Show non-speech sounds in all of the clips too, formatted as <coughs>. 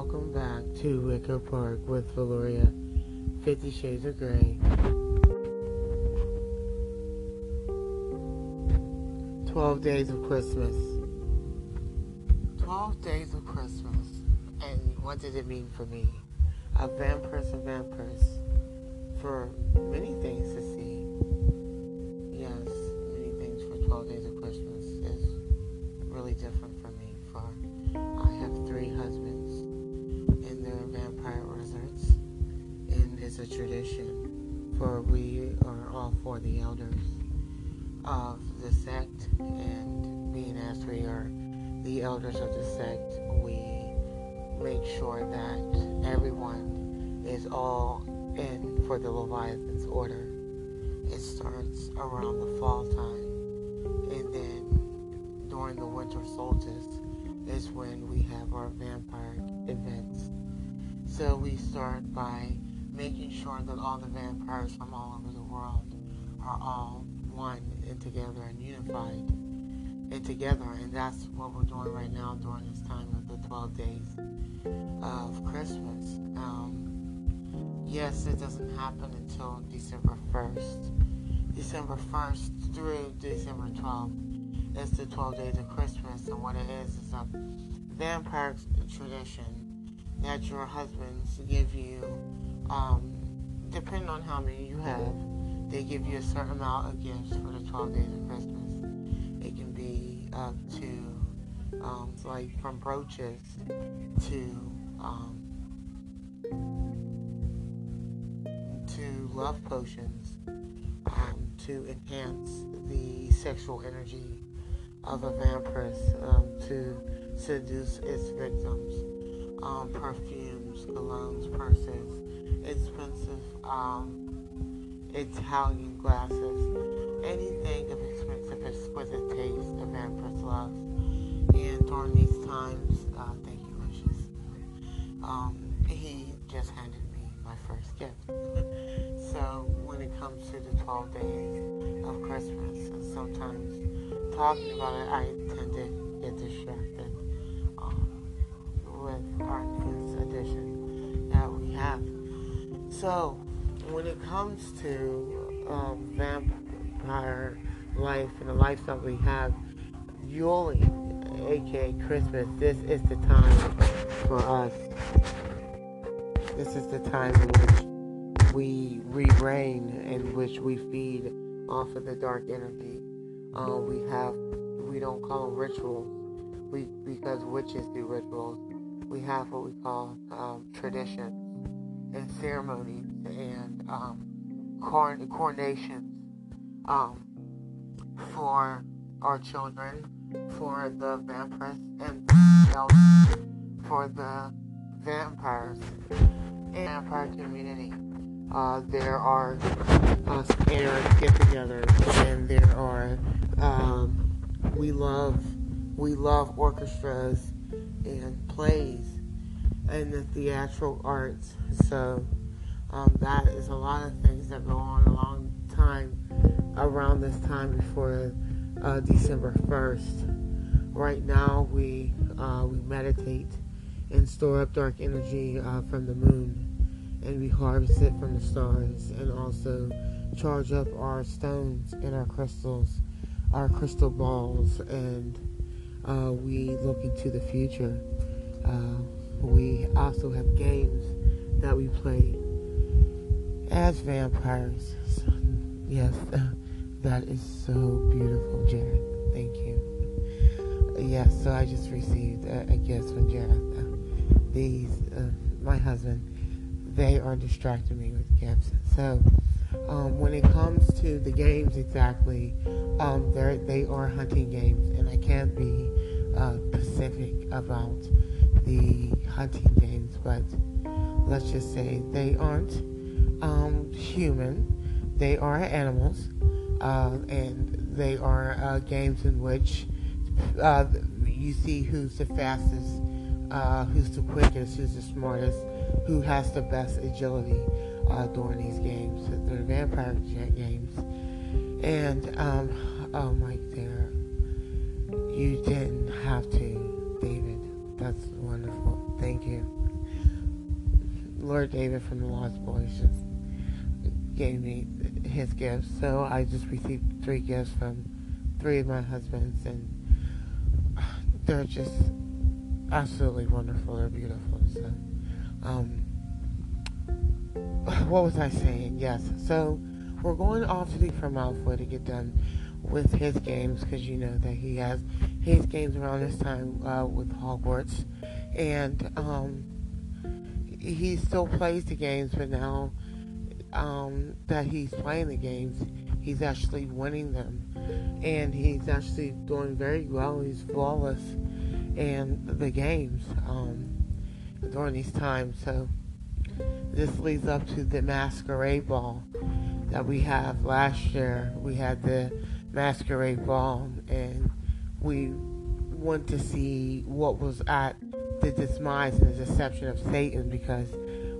Welcome back to Wicker Park with Valoria, Fifty Shades of Grey. 12 Days of Christmas. 12 Days of Christmas. And what did it mean for me? A vampir's a vampir's. For A tradition for we are all for the elders of the sect, and being as we are the elders of the sect, we make sure that everyone is all in for the Leviathan's order. It starts around the fall time, and then during the winter solstice is when we have our vampire events. So we start by making sure that all the vampires from all over the world are all one and together and unified and together. And that's what we're doing right now during this time of the 12 days of Christmas. Um, yes, it doesn't happen until December 1st. December 1st through December 12th is the 12 days of Christmas. And what it is is a vampire tradition that your husbands give you, um, depending on how many you have they give you a certain amount of gifts for the 12 days of Christmas. It can be up to, um, like from brooches to, um, to love potions um, to enhance the sexual energy of a vampire um, to seduce its victims. Um, perfumes, colognes, purses, expensive um, Italian glasses, anything of expensive, exquisite taste a vampire loves. And during these times, uh, thank you, Lucius, um, he just handed me my first gift. <laughs> so when it comes to the 12 days of Christmas, sometimes talking about it, I tend to get distracted um, with our So, when it comes to um, vampire life and the lifestyle we have, Yule, aka Christmas, this is the time for us. This is the time in which we re-reign, in which we feed off of the dark energy. Uh, we have, we don't call them rituals, we because witches do rituals. We have what we call um, traditions and ceremonies and um, coronations um, for our children, for the vampires, and <coughs> for the vampires and vampire community. Uh, there are uh, get-togethers, and there are um, we love we love orchestras and plays and the theatrical arts. So um, that is a lot of things that go on a long time around this time before uh, December 1st. Right now, we uh, we meditate and store up dark energy uh, from the moon, and we harvest it from the stars, and also charge up our stones and our crystals, our crystal balls, and uh, we look into the future. We also have games that we play as vampires. Yes, <laughs> that is so beautiful, Jared. Thank you. Yes, so I just received a, a gift from Jared. Uh, these, uh, my husband, they are distracting me with gifts. So, um, when it comes to the games exactly, um, they are hunting games, and I can't be uh, specific about the hunting games, but let's just say they aren't um, human. They are animals, uh, and they are uh, games in which uh, you see who's the fastest, uh, who's the quickest, who's the smartest, who has the best agility uh, during these games. They're vampire games, and um, oh my dear, you didn't have to, David. That's wonderful. Thank you. Lord David from the Lost Boys just gave me his gifts. So I just received three gifts from three of my husbands, and they're just absolutely wonderful. They're beautiful. So, um, what was I saying? Yes. So we're going off to the Malfoy to get done with his games because you know that he has his games around this time uh, with Hogwarts, and um, he still plays the games, but now um, that he's playing the games, he's actually winning them, and he's actually doing very well. He's flawless in the games um, during these times. So this leads up to the masquerade ball that we have last year. We had the masquerade ball, and we went to see what was at the demise and the deception of Satan because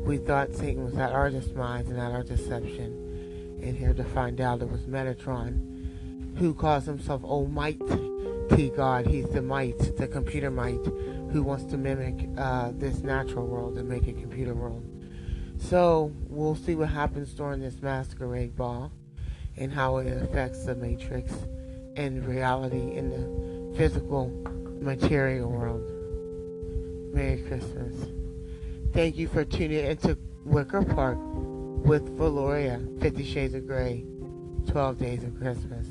we thought Satan was at our demise and at our deception. And here to find out it was Metatron, who calls himself Almighty God. He's the might, the computer might, who wants to mimic uh, this natural world and make a computer world. So we'll see what happens during this masquerade ball and how it affects the matrix and reality in the physical material world. Merry Christmas. Thank you for tuning into Wicker Park with Valoria, Fifty Shades of Grey, 12 Days of Christmas.